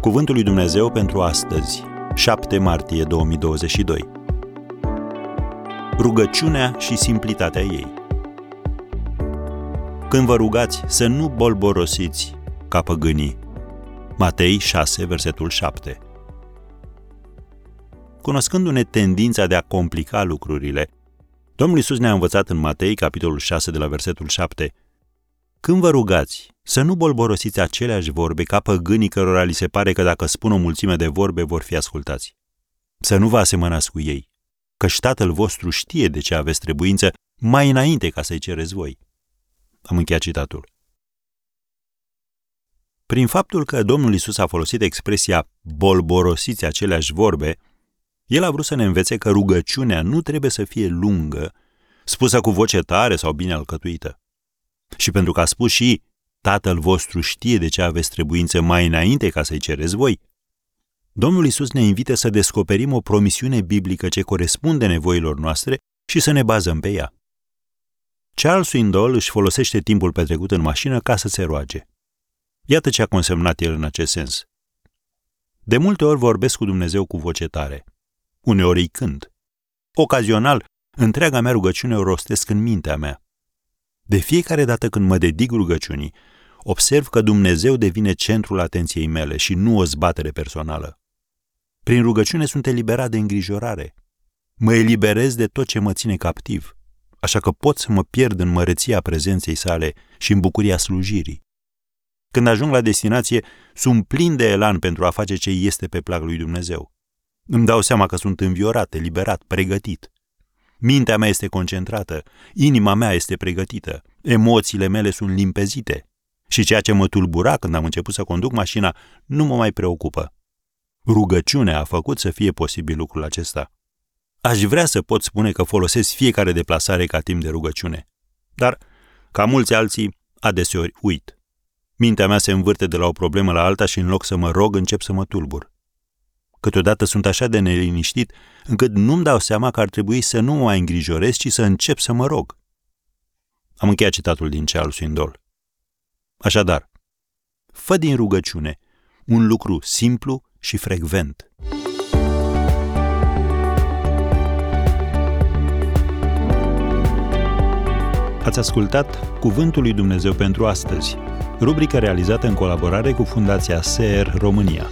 Cuvântul lui Dumnezeu pentru astăzi, 7 martie 2022. Rugăciunea și simplitatea ei. Când vă rugați să nu bolborosiți ca păgânii. Matei 6, versetul 7. Cunoscându-ne tendința de a complica lucrurile, Domnul Iisus ne-a învățat în Matei, capitolul 6, de la versetul 7, Când vă rugați, să nu bolborosiți aceleași vorbe ca păgânii cărora li se pare că dacă spun o mulțime de vorbe vor fi ascultați. Să nu vă asemănați cu ei, căci Tatăl vostru știe de ce aveți trebuință mai înainte ca să-i cereți voi. Am încheiat citatul. Prin faptul că Domnul Isus a folosit expresia bolborosiți aceleași vorbe, el a vrut să ne învețe că rugăciunea nu trebuie să fie lungă, spusă cu voce tare sau bine alcătuită. Și pentru că a spus și Tatăl vostru știe de ce aveți trebuință mai înainte ca să-i cereți voi, Domnul Isus ne invită să descoperim o promisiune biblică ce corespunde nevoilor noastre și să ne bazăm pe ea. Charles Swindoll își folosește timpul petrecut în mașină ca să se roage. Iată ce a consemnat el în acest sens. De multe ori vorbesc cu Dumnezeu cu voce tare. Uneori îi cânt. Ocazional, întreaga mea rugăciune o rostesc în mintea mea. De fiecare dată când mă dedic rugăciunii, observ că Dumnezeu devine centrul atenției mele și nu o zbatere personală. Prin rugăciune sunt eliberat de îngrijorare. Mă eliberez de tot ce mă ține captiv, așa că pot să mă pierd în măreția prezenței sale și în bucuria slujirii. Când ajung la destinație, sunt plin de elan pentru a face ce este pe plac lui Dumnezeu. Îmi dau seama că sunt înviorat, eliberat, pregătit. Mintea mea este concentrată, inima mea este pregătită, emoțiile mele sunt limpezite și ceea ce mă tulbura când am început să conduc mașina nu mă mai preocupă. Rugăciunea a făcut să fie posibil lucrul acesta. Aș vrea să pot spune că folosesc fiecare deplasare ca timp de rugăciune, dar, ca mulți alții, adeseori uit. Mintea mea se învârte de la o problemă la alta și în loc să mă rog, încep să mă tulbur. Câteodată sunt așa de neliniștit încât nu-mi dau seama că ar trebui să nu mă mai îngrijorez, ci să încep să mă rog. Am încheiat citatul din Charles Swindoll. Așadar, fă din rugăciune un lucru simplu și frecvent. Ați ascultat Cuvântul lui Dumnezeu pentru astăzi, rubrica realizată în colaborare cu Fundația SER România.